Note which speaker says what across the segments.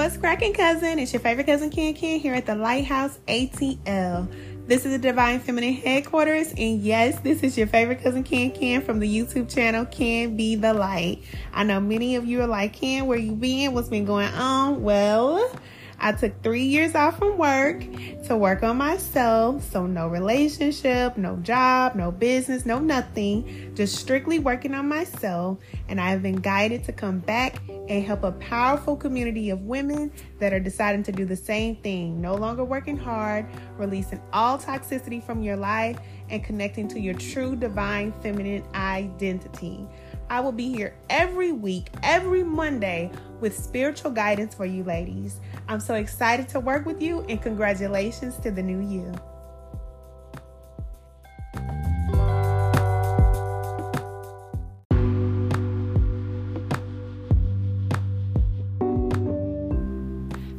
Speaker 1: What's cracking, cousin? It's your favorite cousin Ken Ken here at the Lighthouse ATL. This is the Divine Feminine headquarters, and yes, this is your favorite cousin Ken Ken from the YouTube channel Can Be the Light. I know many of you are like, Ken, where you been? What's been going on? Well, I took three years off from work to work on myself. So, no relationship, no job, no business, no nothing. Just strictly working on myself. And I have been guided to come back and help a powerful community of women that are deciding to do the same thing. No longer working hard, releasing all toxicity from your life, and connecting to your true divine feminine identity. I will be here every week, every Monday, with spiritual guidance for you ladies. I'm so excited to work with you, and congratulations to the new you.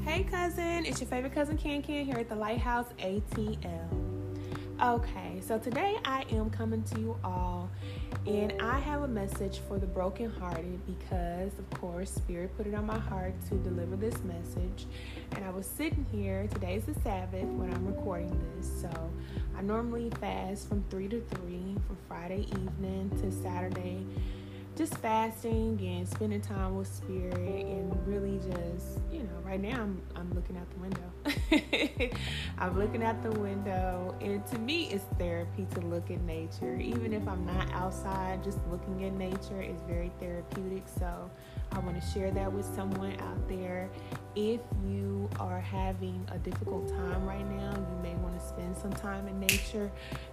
Speaker 1: Hey, cousin, it's your favorite cousin Ken Ken here at the Lighthouse ATL. Okay, so today I am coming to you all and I have a message for the brokenhearted because, of course, Spirit put it on my heart to deliver this message. And I was sitting here, today's the Sabbath when I'm recording this. So I normally fast from 3 to 3 from Friday evening to Saturday just fasting and spending time with spirit and really just you know right now i'm, I'm looking out the window. I'm looking out the window and to me it's therapy to look at nature. Even if i'm not outside just looking at nature is very therapeutic. So i want to share that with someone out there if you are having a difficult time right now you may want to spend some time in nature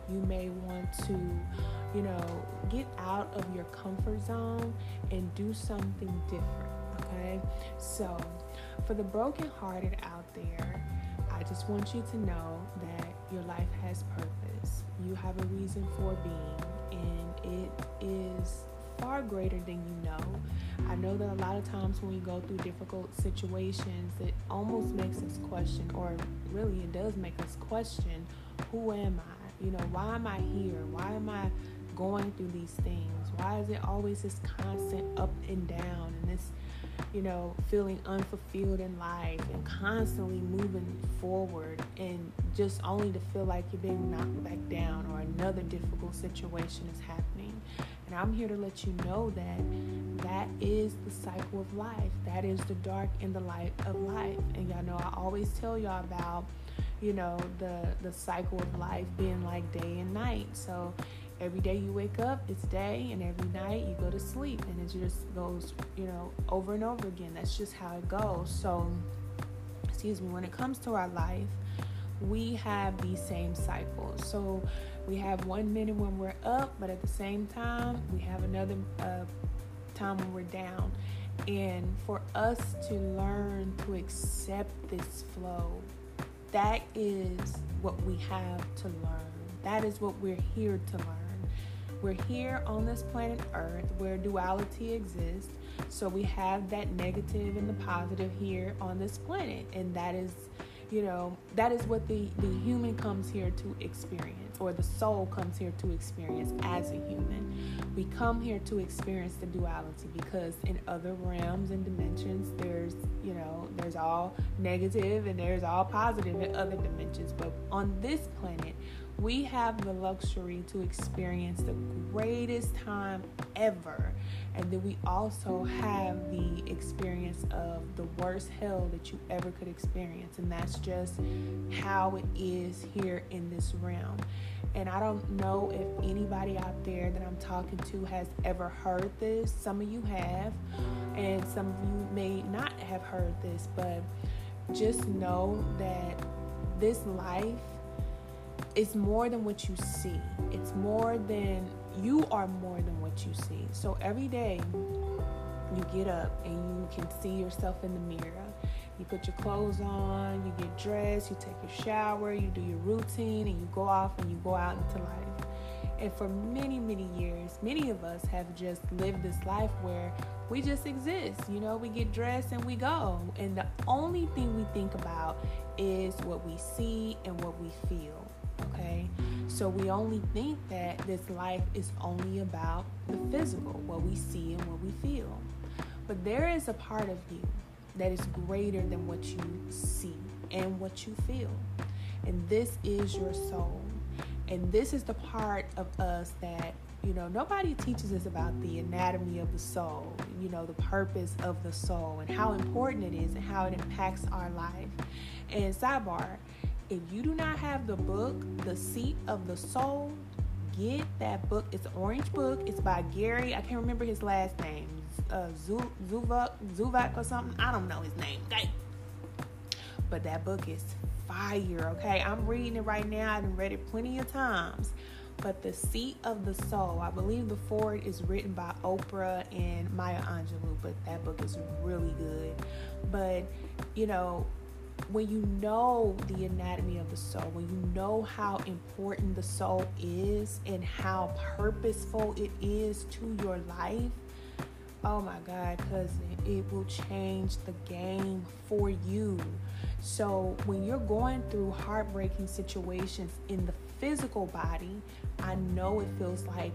Speaker 1: you may want to you know, get out of your comfort zone and do something different. Okay, so for the brokenhearted out there, I just want you to know that your life has purpose. You have a reason for being, and it is far greater than you know. I know that a lot of times when we go through difficult situations, it almost makes us question, or really, it does make us question who am I? You know, why am I here? Why am I going through these things? Why is it always this constant up and down and this, you know, feeling unfulfilled in life and constantly moving forward and just only to feel like you're being knocked back down or another difficult situation is happening? And I'm here to let you know that that is the cycle of life. That is the dark and the light of life. And y'all know I always tell y'all about, you know, the the cycle of life being like day and night. So every day you wake up, it's day, and every night you go to sleep, and it just goes, you know, over and over again. That's just how it goes. So, excuse me, when it comes to our life, we have these same cycles. So, we have one minute when we're up, but at the same time, we have another uh, time when we're down. And for us to learn to accept this flow, that is what we have to learn. That is what we're here to learn. We're here on this planet Earth where duality exists. So we have that negative and the positive here on this planet. And that is, you know, that is what the, the human comes here to experience, or the soul comes here to experience as a human. We come here to experience the duality because in other realms and dimensions, there's, you know, there's all negative and there's all positive in other dimensions. But on this planet, we have the luxury to experience the greatest time ever. And then we also have the experience of the worst hell that you ever could experience. And that's just how it is here in this realm. And I don't know if anybody out there that I'm talking to has ever heard this. Some of you have, and some of you may not have heard this, but just know that this life it's more than what you see. It's more than you are more than what you see. So every day you get up and you can see yourself in the mirror. You put your clothes on, you get dressed, you take your shower, you do your routine, and you go off and you go out into life. And for many, many years, many of us have just lived this life where we just exist. You know, we get dressed and we go. And the only thing we think about is what we see and what we feel okay? So we only think that this life is only about the physical, what we see and what we feel. But there is a part of you, that is greater than what you see and what you feel. And this is your soul. And this is the part of us that, you know, nobody teaches us about the anatomy of the soul, you know, the purpose of the soul and how important it is and how it impacts our life. And sidebar, if you do not have the book, The Seat of the Soul, get that book. It's an orange book. It's by Gary. I can't remember his last name. Uh, Zuvak, Zuvak or something. I don't know his name. Okay. But that book is fire. Okay. I'm reading it right now. I've read it plenty of times. But The Seat of the Soul, I believe the foreword is written by Oprah and Maya Angelou, but that book is really good. But, you know, when you know the anatomy of the soul, when you know how important the soul is and how purposeful it is to your life, oh my God, cousin, it will change the game for you. So when you're going through heartbreaking situations in the physical body, I know it feels like,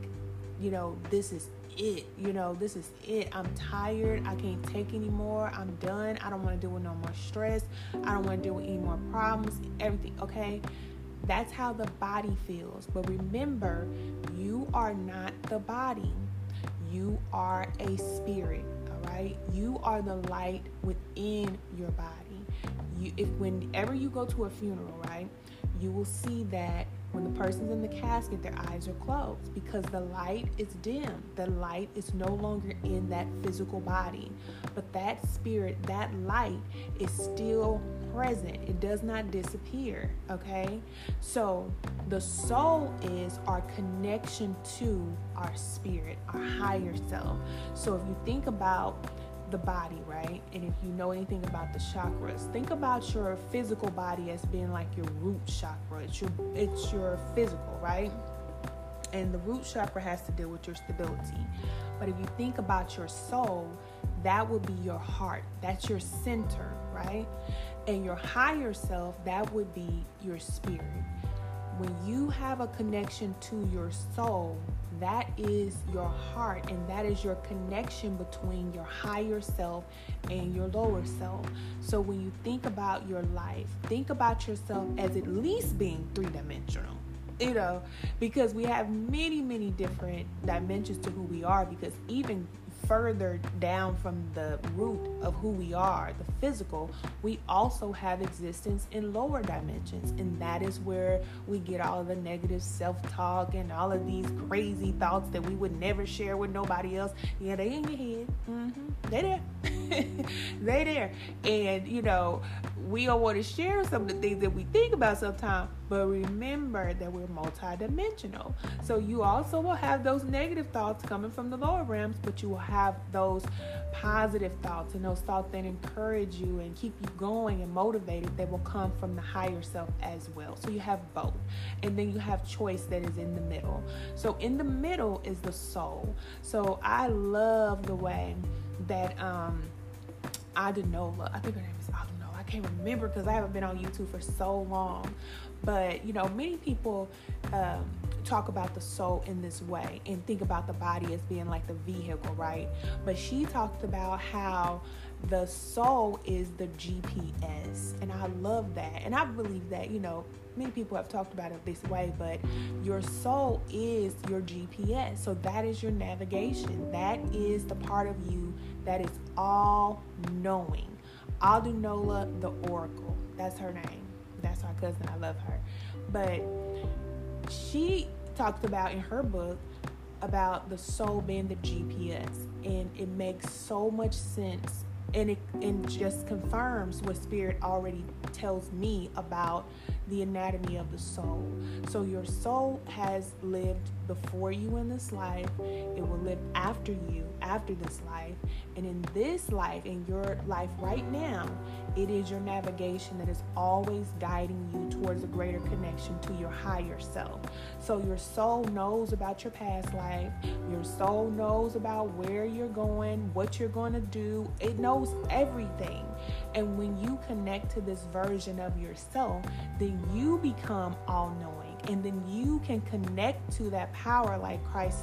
Speaker 1: you know, this is it. You know, this is it. I'm tired. I can't take anymore. I'm done. I don't want to deal with no more stress. I don't want to deal with any more problems. Everything, okay? That's how the body feels. But remember, you are not the body. You are a spirit, all right? You are the light within your body. You if whenever you go to a funeral, right? You will see that when the person's in the casket, their eyes are closed because the light is dim. The light is no longer in that physical body. But that spirit, that light is still present. It does not disappear. Okay? So the soul is our connection to our spirit, our higher self. So if you think about the body, right? And if you know anything about the chakras, think about your physical body as being like your root chakra. It's your it's your physical, right? And the root chakra has to deal with your stability. But if you think about your soul, that would be your heart. That's your center, right? And your higher self, that would be your spirit. When you have a connection to your soul, that is your heart and that is your connection between your higher self and your lower self. So when you think about your life, think about yourself as at least being three dimensional. You know, because we have many, many different dimensions to who we are. Because even further down from the root of who we are, the physical, we also have existence in lower dimensions. And that is where we get all of the negative self talk and all of these crazy thoughts that we would never share with nobody else. Yeah, they in your head. Mm-hmm. They there. they there. And, you know, we don't want to share some of the things that we think about sometimes, but remember that we're multidimensional. So you also will have those negative thoughts coming from the lower realms, but you will have those positive thoughts and those thoughts that encourage you and keep you going and motivated that will come from the higher self as well. So you have both. And then you have choice that is in the middle. So in the middle is the soul. So I love the way that um Adunola, I think her name is Adunola. I can't remember because I haven't been on YouTube for so long. But you know, many people um, talk about the soul in this way and think about the body as being like the vehicle, right? But she talked about how the soul is the GPS, and I love that. And I believe that you know many people have talked about it this way, but your soul is your GPS. So that is your navigation. That is the part of you that is all knowing. Adunola the Oracle. That's her name. That's my cousin. I love her. But she talked about in her book about the soul being the GPS. And it makes so much sense. And it and just confirms what spirit already tells me about the anatomy of the soul. So your soul has lived before you in this life, it will live after you after this life. And in this life, in your life right now, it is your navigation that is always guiding you towards a greater connection to your higher self. So your soul knows about your past life, your soul knows about where you're going, what you're going to do, it knows everything. And when you connect to this version of yourself, then you become all knowing. And then you can connect to that power like Christ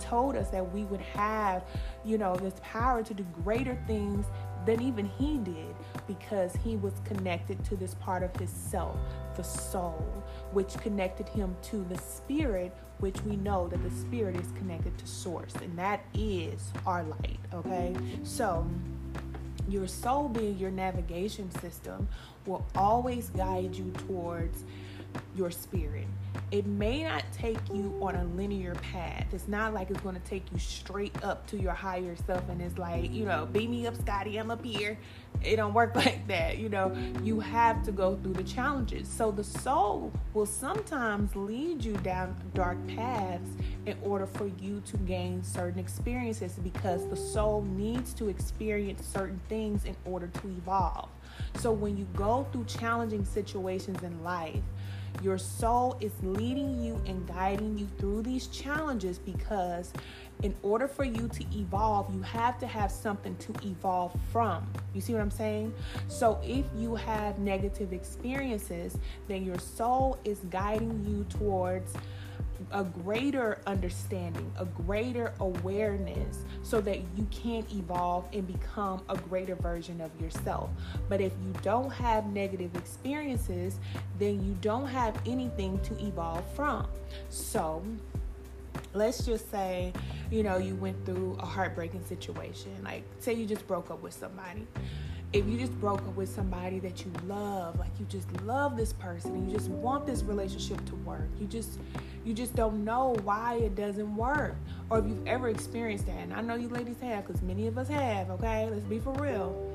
Speaker 1: told us that we would have, you know, this power to do greater things than even he did because he was connected to this part of his self, the soul, which connected him to the spirit, which we know that the spirit is connected to source, and that is our light, okay? So, your soul being your navigation system will always guide you towards your spirit. It may not take you on a linear path. It's not like it's going to take you straight up to your higher self and it's like, you know, beat me up, Scotty, I'm up here. It don't work like that. You know, you have to go through the challenges. So the soul will sometimes lead you down dark paths in order for you to gain certain experiences because the soul needs to experience certain things in order to evolve. So when you go through challenging situations in life, your soul is leading you and guiding you through these challenges because, in order for you to evolve, you have to have something to evolve from. You see what I'm saying? So, if you have negative experiences, then your soul is guiding you towards a greater understanding, a greater awareness, so that you can evolve and become a greater version of yourself. But if you don't have negative experiences, then you don't have anything to evolve from. So, let's just say, you know, you went through a heartbreaking situation. Like, say you just broke up with somebody if you just broke up with somebody that you love like you just love this person you just want this relationship to work you just you just don't know why it doesn't work or if you've ever experienced that and i know you ladies have because many of us have okay let's be for real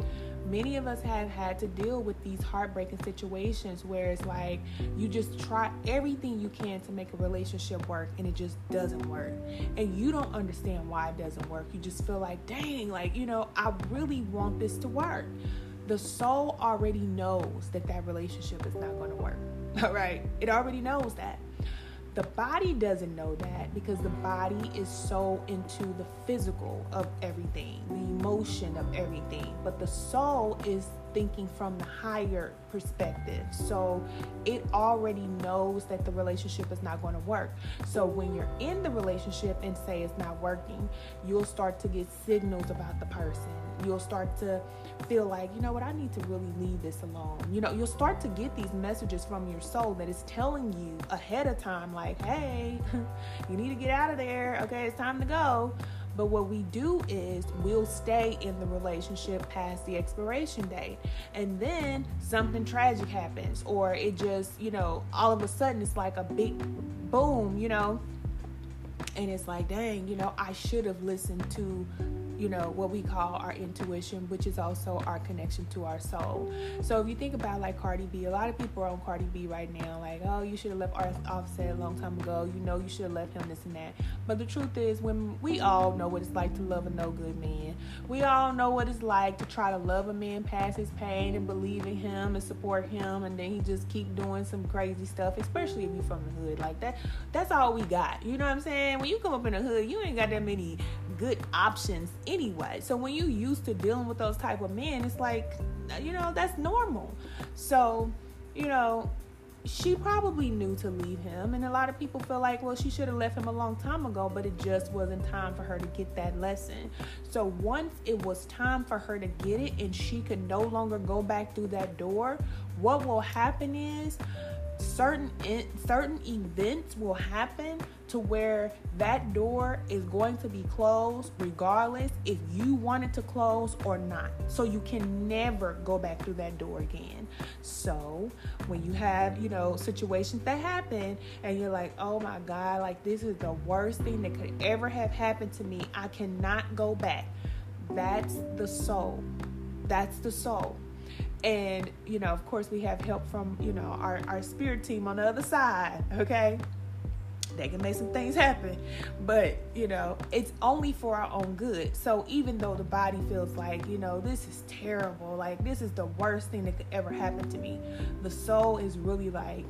Speaker 1: many of us have had to deal with these heartbreaking situations where it's like you just try everything you can to make a relationship work and it just doesn't work. And you don't understand why it doesn't work. You just feel like, dang, like, you know, I really want this to work. The soul already knows that that relationship is not going to work. All right. It already knows that. The body doesn't know that because the body is so into the physical of everything, the emotion of everything. But the soul is thinking from the higher perspective. So it already knows that the relationship is not going to work. So when you're in the relationship and say it's not working, you'll start to get signals about the person. You'll start to feel like, you know what, I need to really leave this alone. You know, you'll start to get these messages from your soul that is telling you ahead of time, like, hey, you need to get out of there. Okay, it's time to go. But what we do is we'll stay in the relationship past the expiration date. And then something tragic happens, or it just, you know, all of a sudden it's like a big boom, you know. And it's like, dang, you know, I should have listened to you know, what we call our intuition, which is also our connection to our soul. So if you think about like Cardi B, a lot of people are on Cardi B right now, like, oh, you should have left Offset a long time ago. You know, you should have left him this and that. But the truth is, when we all know what it's like to love a no good man, we all know what it's like to try to love a man past his pain and believe in him and support him, and then he just keep doing some crazy stuff, especially if you're from the hood like that. That's all we got. You know what I'm saying? When you come up in the hood, you ain't got that many good options anyway. So when you used to dealing with those type of men, it's like, you know, that's normal. So, you know, she probably knew to leave him and a lot of people feel like well she should have left him a long time ago but it just wasn't time for her to get that lesson so once it was time for her to get it and she could no longer go back through that door what will happen is certain in, certain events will happen to where that door is going to be closed regardless if you want it to close or not. So you can never go back through that door again. So when you have you know situations that happen and you're like oh my god like this is the worst thing that could ever have happened to me. I cannot go back. That's the soul. That's the soul and you know of course we have help from you know our, our spirit team on the other side okay? They can make some things happen. But you know it's only for our own good. So even though the body feels like you know this is terrible like this is the worst thing that could ever happen to me the soul is really like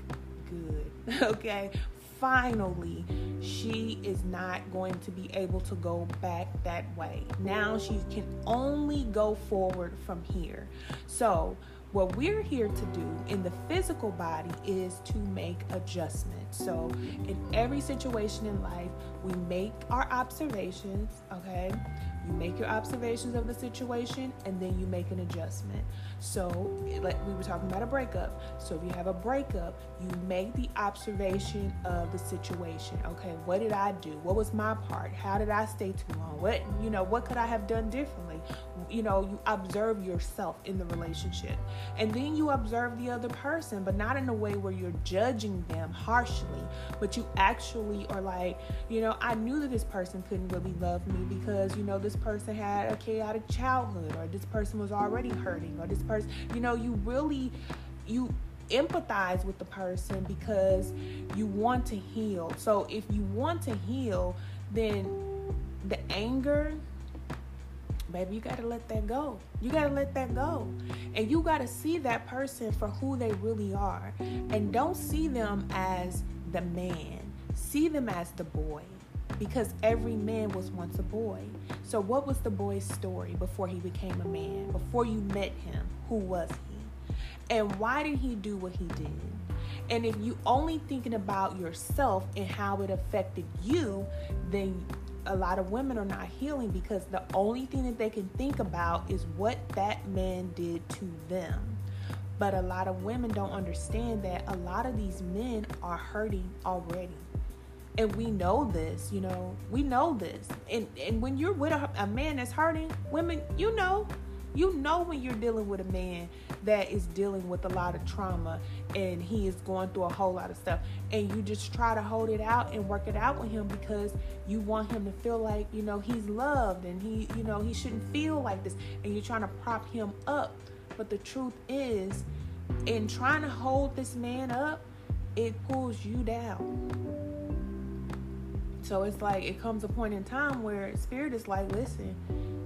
Speaker 1: good okay finally she is not going to be able to go back that way. Now she can only go forward from here. So, what we're here to do in the physical body is to make adjustments. So, in every situation in life, we make our observations, okay? You make your observations of the situation and then you make an adjustment. So, like we were talking about a breakup. So, if you have a breakup, you make the observation of the situation. Okay, what did I do? What was my part? How did I stay too long? What, you know, what could I have done differently? You know, you observe yourself in the relationship. And then you observe the other person, but not in a way where you're judging them harshly, but you actually are like, you know, I knew that this person couldn't really love me because, you know, this person had a chaotic childhood or this person was already hurting or this person, you know, you really you empathize with the person because you want to heal. So if you want to heal, then the anger, baby, you got to let that go. You got to let that go. And you got to see that person for who they really are. And don't see them as the man, see them as the boy. Because every man was once a boy. So, what was the boy's story before he became a man? Before you met him, who was he? And why did he do what he did? And if you only thinking about yourself and how it affected you, then a lot of women are not healing because the only thing that they can think about is what that man did to them. But a lot of women don't understand that a lot of these men are hurting already. And we know this, you know, we know this. And and when you're with a, a man that's hurting, women, you know, you know when you're dealing with a man that is dealing with a lot of trauma and he is going through a whole lot of stuff and you just try to hold it out and work it out with him because you want him to feel like you know he's loved and he you know he shouldn't feel like this and you're trying to prop him up. But the truth is in trying to hold this man up it pulls you down. So it's like it comes a point in time where spirit is like listen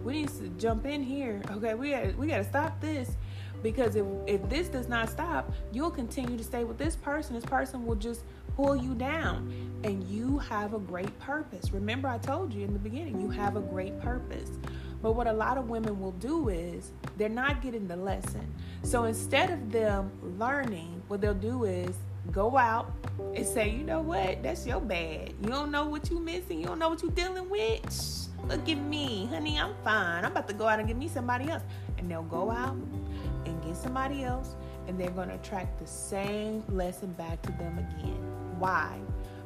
Speaker 1: we need to jump in here. Okay we got we got to stop this because if, if this does not stop you'll continue to stay with this person. This person will just pull you down. And you have a great purpose. Remember i told you in the beginning you have a great purpose. But what a lot of women will do is they're not getting the lesson. So instead of them learning what they'll do is go out and say you know what? That's your bad. You don't know what you're missing. You don't know what you're dealing with look at me honey i'm fine i'm about to go out and get me somebody else and they'll go out and get somebody else, and they're going to attract the same lesson back to them again. Why?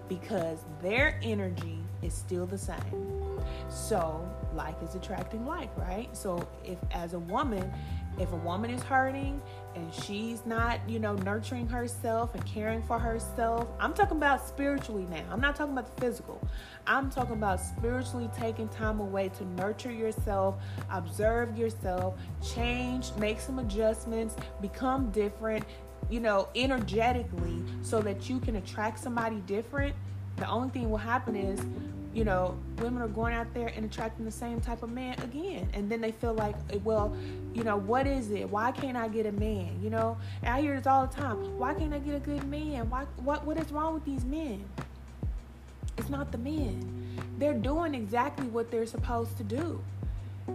Speaker 1: Because their energy is still the same. So, like is attracting like, right? So, if as a woman, if a woman is hurting and she's not, you know, nurturing herself and caring for herself, I'm talking about spiritually now. I'm not talking about the physical. I'm talking about spiritually taking time away to nurture yourself, observe yourself, change, make some adjustments, become different, you know, energetically so that you can attract somebody different. The only thing will happen is you know, women are going out there and attracting the same type of man again. And then they feel like, eh, well, you know, what is it? Why can't I get a man? You know, and I hear this all the time. Why can't I get a good man? Why what what is wrong with these men? It's not the men. They're doing exactly what they're supposed to do.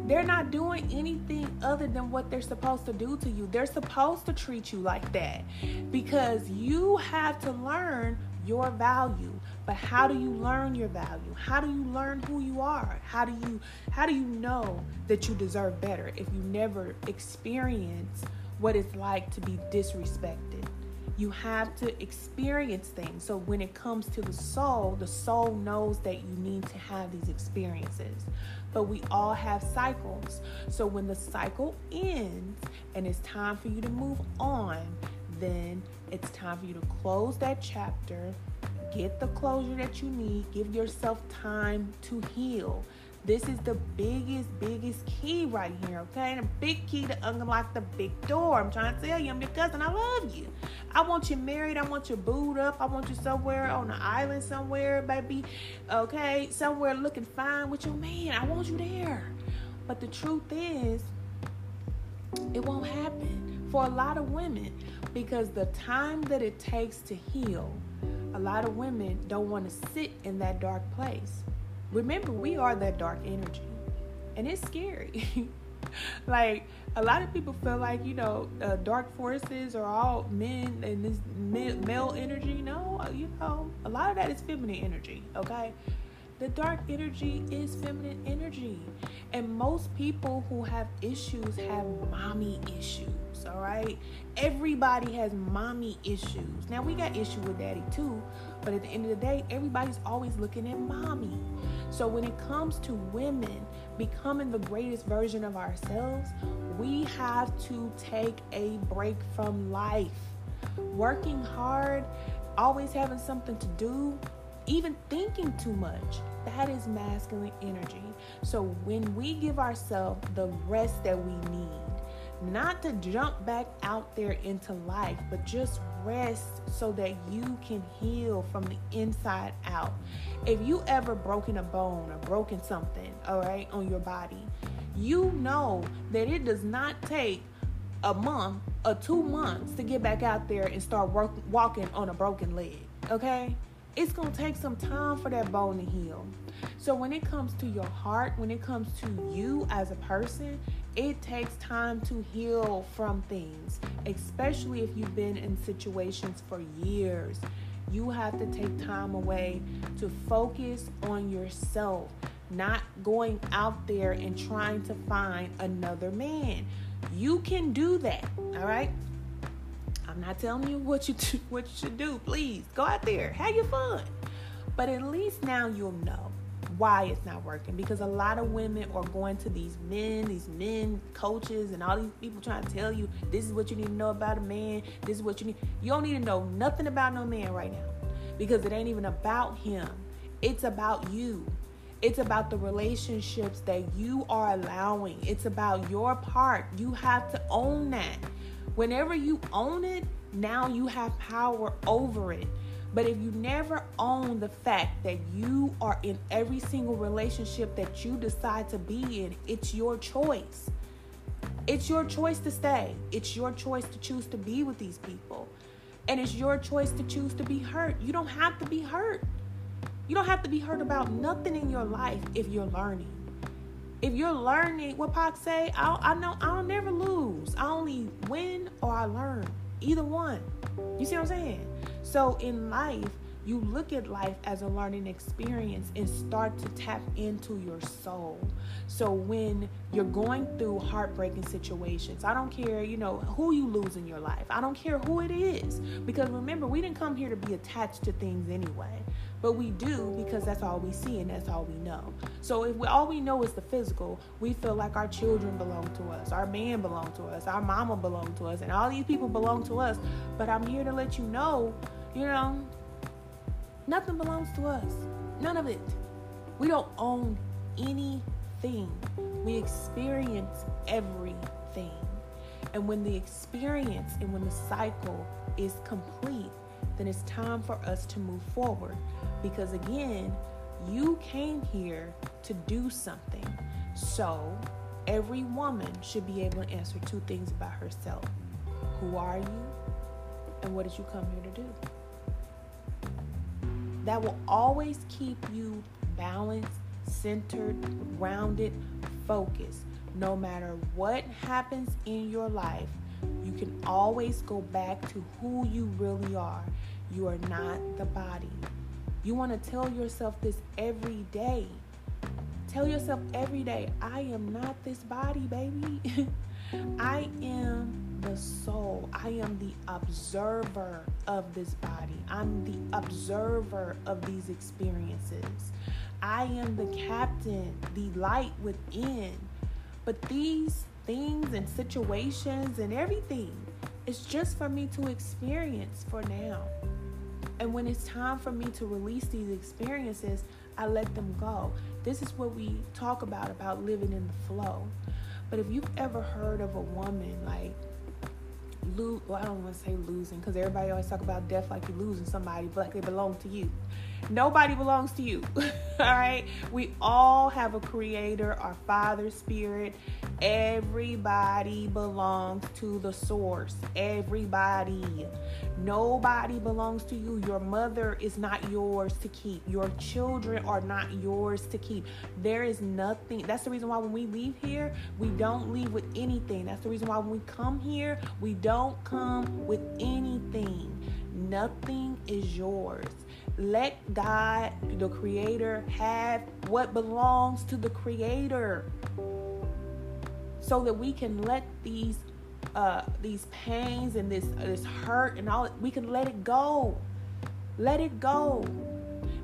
Speaker 1: They're not doing anything other than what they're supposed to do to you. They're supposed to treat you like that because you have to learn your value. But how do you learn your value? How do you learn who you are? How do you how do you know that you deserve better if you never experience what it's like to be disrespected? You have to experience things. So when it comes to the soul, the soul knows that you need to have these experiences. But we all have cycles. So when the cycle ends and it's time for you to move on, then it's time for you to close that chapter, get the closure that you need, give yourself time to heal. This is the biggest, biggest key right here, okay? The big key to unlock the big door. I'm trying to tell you, I'm your cousin. I love you. I want you married. I want you booed up. I want you somewhere on an island somewhere, baby. Okay? Somewhere looking fine with your man. I want you there. But the truth is, it won't happen for a lot of women because the time that it takes to heal, a lot of women don't want to sit in that dark place. Remember, we are that dark energy, and it's scary. like a lot of people feel like you know uh, dark forces are all men and this male energy no you know a lot of that is feminine energy okay The dark energy is feminine energy. And most people who have issues have mommy issues, all right? Everybody has mommy issues. Now, we got issue with daddy too, but at the end of the day, everybody's always looking at mommy. So when it comes to women becoming the greatest version of ourselves, we have to take a break from life. Working hard, always having something to do, even thinking too much, that is masculine energy. So when we give ourselves the rest that we need, not to jump back out there into life, but just rest so that you can heal from the inside out. If you ever broken a bone or broken something, all right, on your body, you know that it does not take a month or two months to get back out there and start work, walking on a broken leg, okay? It's gonna take some time for that bone to heal. So, when it comes to your heart, when it comes to you as a person, it takes time to heal from things, especially if you've been in situations for years. You have to take time away to focus on yourself, not going out there and trying to find another man. You can do that, all right? I'm not telling you what you do, what you should do. Please go out there, have your fun. But at least now you'll know why it's not working because a lot of women are going to these men, these men coaches, and all these people trying to tell you this is what you need to know about a man. This is what you need. You don't need to know nothing about no man right now because it ain't even about him. It's about you. It's about the relationships that you are allowing. It's about your part. You have to own that. Whenever you own it, now you have power over it. But if you never own the fact that you are in every single relationship that you decide to be in, it's your choice. It's your choice to stay. It's your choice to choose to be with these people. And it's your choice to choose to be hurt. You don't have to be hurt. You don't have to be hurt about nothing in your life if you're learning. If you're learning, what Pac say, I'll, I know I'll never lose. I only win or I learn. Either one. You see what I'm saying? So in life, you look at life as a learning experience and start to tap into your soul. So when you're going through heartbreaking situations, I don't care, you know, who you lose in your life. I don't care who it is. Because remember, we didn't come here to be attached to things anyway. But we do because that's all we see and that's all we know. So if we, all we know is the physical, we feel like our children belong to us, our man belong to us, our mama belong to us, and all these people belong to us. But I'm here to let you know, you know, nothing belongs to us. None of it. We don't own anything. We experience everything. And when the experience and when the cycle is complete, then it's time for us to move forward. Because again, you came here to do something. So every woman should be able to answer two things about herself Who are you? And what did you come here to do? That will always keep you balanced, centered, grounded, focused. No matter what happens in your life, you can always go back to who you really are. You are not the body. You want to tell yourself this every day. Tell yourself every day, I am not this body, baby. I am the soul. I am the observer of this body. I'm the observer of these experiences. I am the captain, the light within. But these things and situations and everything. It's just for me to experience for now. And when it's time for me to release these experiences, I let them go. This is what we talk about about living in the flow. But if you've ever heard of a woman like lose, well, I don't want to say losing because everybody always talk about death like you're losing somebody, but like they belong to you. Nobody belongs to you. all right? We all have a creator, our Father Spirit. Everybody belongs to the source. Everybody. Nobody belongs to you. Your mother is not yours to keep. Your children are not yours to keep. There is nothing. That's the reason why when we leave here, we don't leave with anything. That's the reason why when we come here, we don't come with anything. Nothing is yours. Let God, the Creator, have what belongs to the Creator so that we can let these uh, these pains and this uh, this hurt and all we can let it go. Let it go.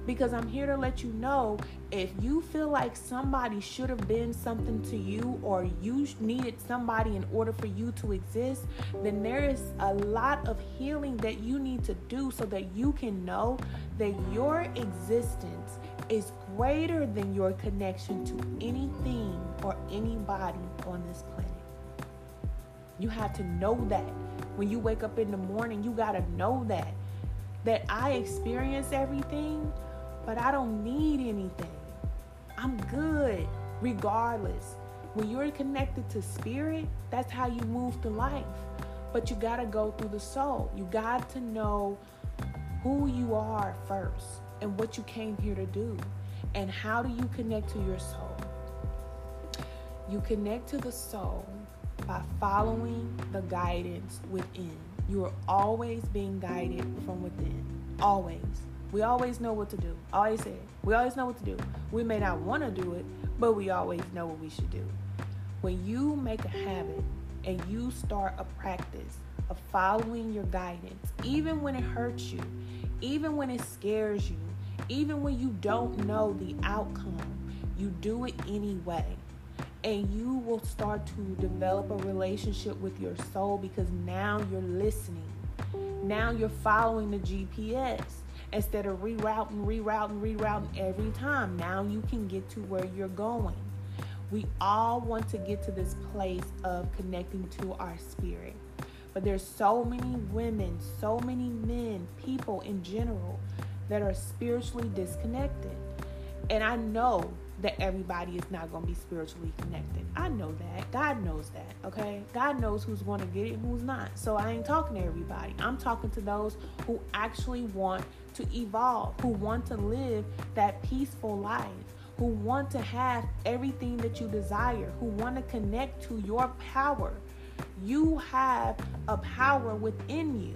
Speaker 1: Because I'm here to let you know if you feel like somebody should have been something to you or you needed somebody in order for you to exist, then there is a lot of healing that you need to do so that you can know that your existence is greater than your connection to anything or anybody on this planet. You have to know that. When you wake up in the morning, you got to know that. That I experience everything, but I don't need anything. I'm good regardless. When you're connected to spirit, that's how you move through life. But you got to go through the soul. You got to know who you are first and what you came here to do. And how do you connect to your soul? You connect to the soul by following the guidance within. You are always being guided from within. Always. We always know what to do. Always say. We always know what to do. We may not want to do it, but we always know what we should do. When you make a habit and you start a practice of following your guidance, even when it hurts you, even when it scares you, even when you don't know the outcome, you do it anyway and you will start to develop a relationship with your soul because now you're listening. Now you're following the GPS instead of rerouting, rerouting, rerouting every time. Now you can get to where you're going. We all want to get to this place of connecting to our spirit. But there's so many women, so many men, people in general that are spiritually disconnected. And I know that everybody is not going to be spiritually connected. I know that. God knows that, okay? God knows who's going to get it and who's not. So I ain't talking to everybody. I'm talking to those who actually want to evolve, who want to live that peaceful life, who want to have everything that you desire, who want to connect to your power. You have a power within you.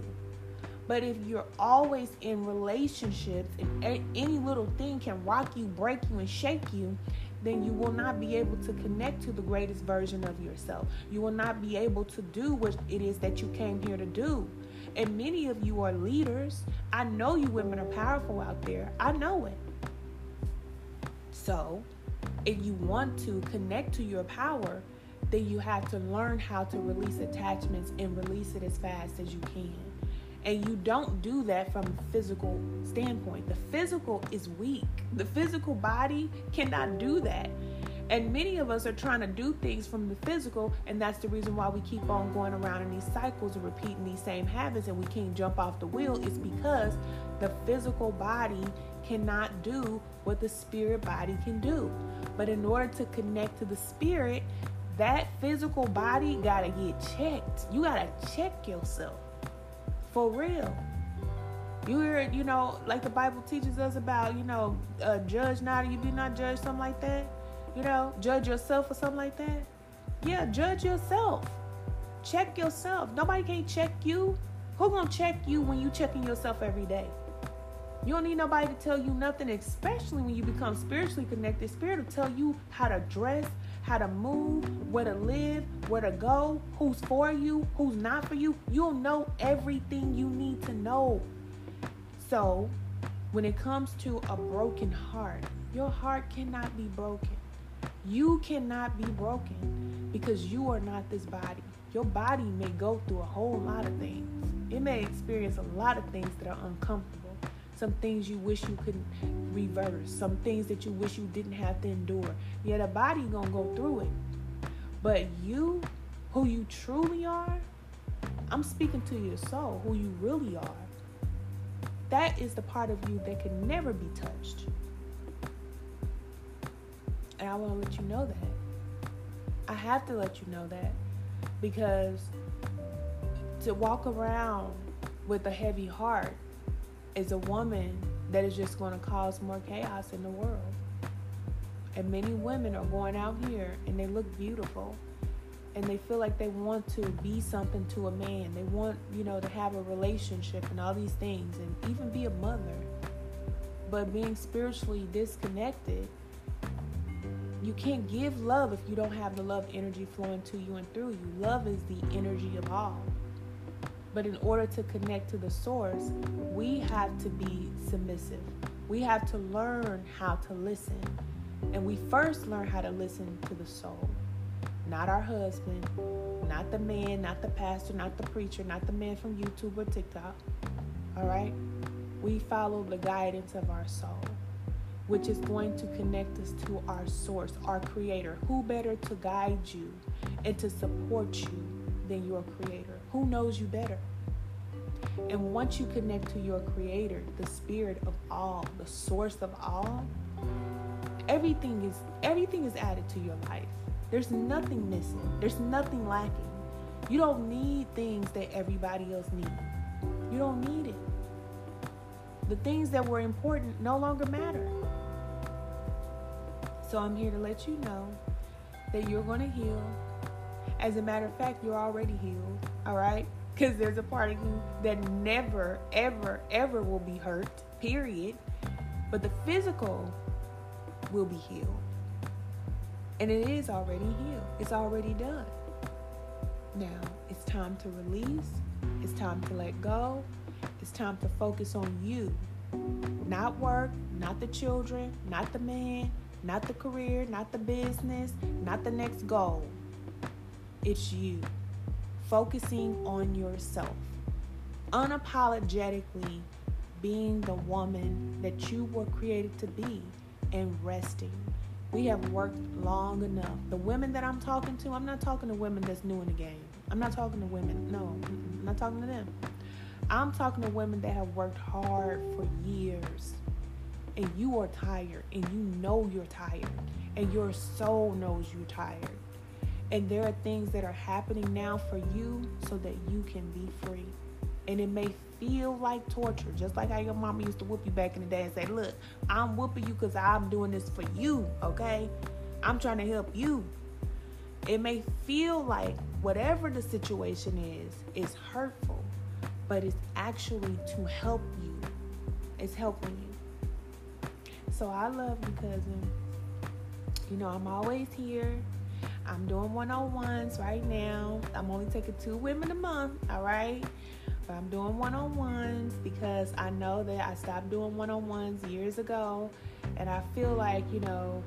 Speaker 1: But if you're always in relationships and any little thing can rock you, break you, and shake you, then you will not be able to connect to the greatest version of yourself. You will not be able to do what it is that you came here to do. And many of you are leaders. I know you women are powerful out there. I know it. So, if you want to connect to your power, then you have to learn how to release attachments and release it as fast as you can. And you don't do that from a physical standpoint. The physical is weak. The physical body cannot do that. And many of us are trying to do things from the physical, and that's the reason why we keep on going around in these cycles and repeating these same habits, and we can't jump off the wheel. It's because the physical body cannot do what the spirit body can do. But in order to connect to the spirit, that physical body got to get checked. You got to check yourself. For real. You hear, it, you know, like the Bible teaches us about, you know, uh, judge not, you be not judged, something like that. You know, judge yourself or something like that. Yeah, judge yourself. Check yourself. Nobody can check you. Who gonna check you when you checking yourself every day? You don't need nobody to tell you nothing, especially when you become spiritually connected. Spirit will tell you how to dress, how to move, where to live, where to go, who's for you, who's not for you. You'll know everything you need to know. So, when it comes to a broken heart, your heart cannot be broken. You cannot be broken because you are not this body. Your body may go through a whole lot of things. It may experience a lot of things that are uncomfortable some things you wish you could reverse, some things that you wish you didn't have to endure. Yeah, the body gonna go through it. But you, who you truly are, I'm speaking to your soul, who you really are. That is the part of you that can never be touched. And I want to let you know that. I have to let you know that because to walk around with a heavy heart is a woman that is just going to cause more chaos in the world. And many women are going out here and they look beautiful and they feel like they want to be something to a man. They want, you know, to have a relationship and all these things and even be a mother. But being spiritually disconnected, you can't give love if you don't have the love energy flowing to you and through you. Love is the energy of all. But in order to connect to the source, we have to be submissive. We have to learn how to listen. And we first learn how to listen to the soul, not our husband, not the man, not the pastor, not the preacher, not the man from YouTube or TikTok. All right? We follow the guidance of our soul, which is going to connect us to our source, our creator. Who better to guide you and to support you than your creator? Who knows you better? And once you connect to your creator, the spirit of all, the source of all, everything is everything is added to your life. There's nothing missing. There's nothing lacking. You don't need things that everybody else needs. You don't need it. The things that were important no longer matter. So I'm here to let you know that you're going to heal. As a matter of fact, you're already healed, all right? Because there's a part of you that never, ever, ever will be hurt, period. But the physical will be healed. And it is already healed, it's already done. Now, it's time to release, it's time to let go, it's time to focus on you. Not work, not the children, not the man, not the career, not the business, not the next goal. It's you. Focusing on yourself. Unapologetically being the woman that you were created to be and resting. We have worked long enough. The women that I'm talking to, I'm not talking to women that's new in the game. I'm not talking to women, no, I'm not talking to them. I'm talking to women that have worked hard for years and you are tired and you know you're tired and your soul knows you're tired. And there are things that are happening now for you so that you can be free. And it may feel like torture, just like how your mama used to whoop you back in the day and say, Look, I'm whooping you because I'm doing this for you, okay? I'm trying to help you. It may feel like whatever the situation is, is hurtful, but it's actually to help you. It's helping you. So I love you, cousin. You know, I'm always here. I'm doing one on ones right now. I'm only taking two women a month, all right? But I'm doing one on ones because I know that I stopped doing one on ones years ago. And I feel like, you know,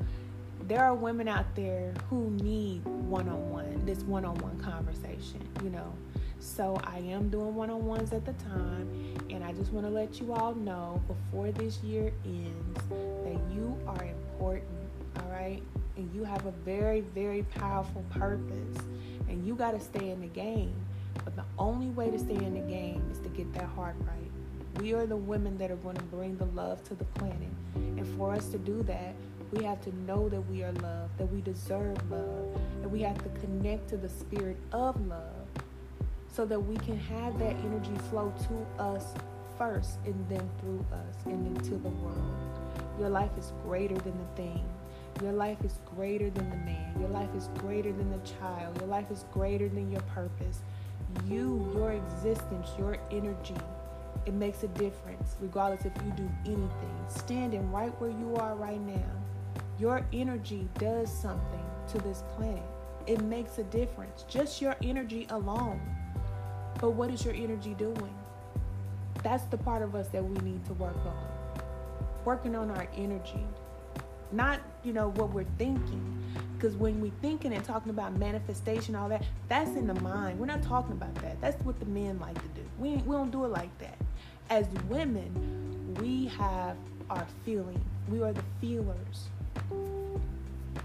Speaker 1: there are women out there who need one on one, this one on one conversation, you know. So I am doing one on ones at the time. And I just want to let you all know before this year ends that you are important, all right? And you have a very, very powerful purpose. And you got to stay in the game. But the only way to stay in the game is to get that heart right. We are the women that are going to bring the love to the planet. And for us to do that, we have to know that we are loved, that we deserve love, and we have to connect to the spirit of love so that we can have that energy flow to us first and then through us and into the world. Your life is greater than the thing. Your life is greater than the man. Your life is greater than the child. Your life is greater than your purpose. You, your existence, your energy, it makes a difference regardless if you do anything. Standing right where you are right now, your energy does something to this planet. It makes a difference. Just your energy alone. But what is your energy doing? That's the part of us that we need to work on. Working on our energy. Not, you know, what we're thinking. Because when we're thinking and talking about manifestation, all that, that's in the mind. We're not talking about that. That's what the men like to do. We, we don't do it like that. As women, we have our feeling. We are the feelers.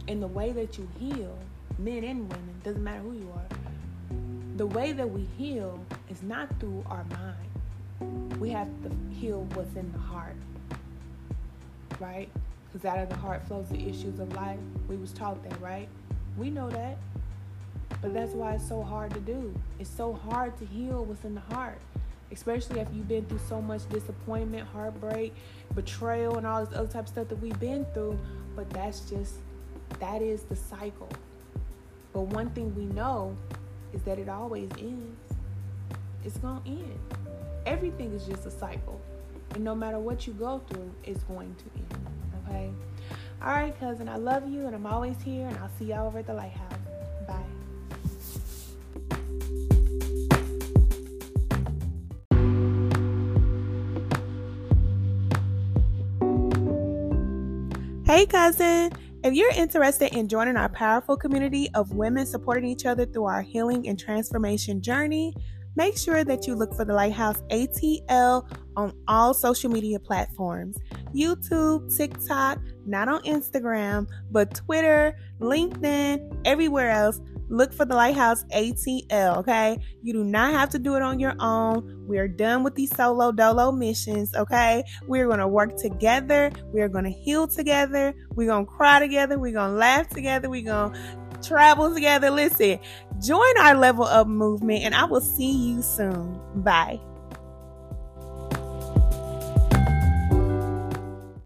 Speaker 1: And the way that you heal, men and women, doesn't matter who you are, the way that we heal is not through our mind. We have to heal what's in the heart, right? Because out of the heart flows the issues of life. We was taught that, right? We know that. But that's why it's so hard to do. It's so hard to heal what's in the heart. Especially if you've been through so much disappointment, heartbreak, betrayal, and all this other type of stuff that we've been through. But that's just, that is the cycle. But one thing we know is that it always ends. It's going to end. Everything is just a cycle. And no matter what you go through, it's going to end. Okay? All right, cousin, I love you and I'm always here, and I'll see y'all over at the lighthouse. Bye. Hey, cousin. If you're interested in joining our powerful community of women supporting each other through our healing and transformation journey, make sure that you look for the Lighthouse ATL on all social media platforms YouTube, TikTok, not on Instagram, but Twitter, LinkedIn, everywhere else. Look for the Lighthouse ATL, okay? You do not have to do it on your own. We are done with these solo dolo missions, okay? We're to work together. We're to heal together. We're to cry together. We're to laugh together. We're to travel together. Listen, join our level up movement, and I will see you soon. Bye.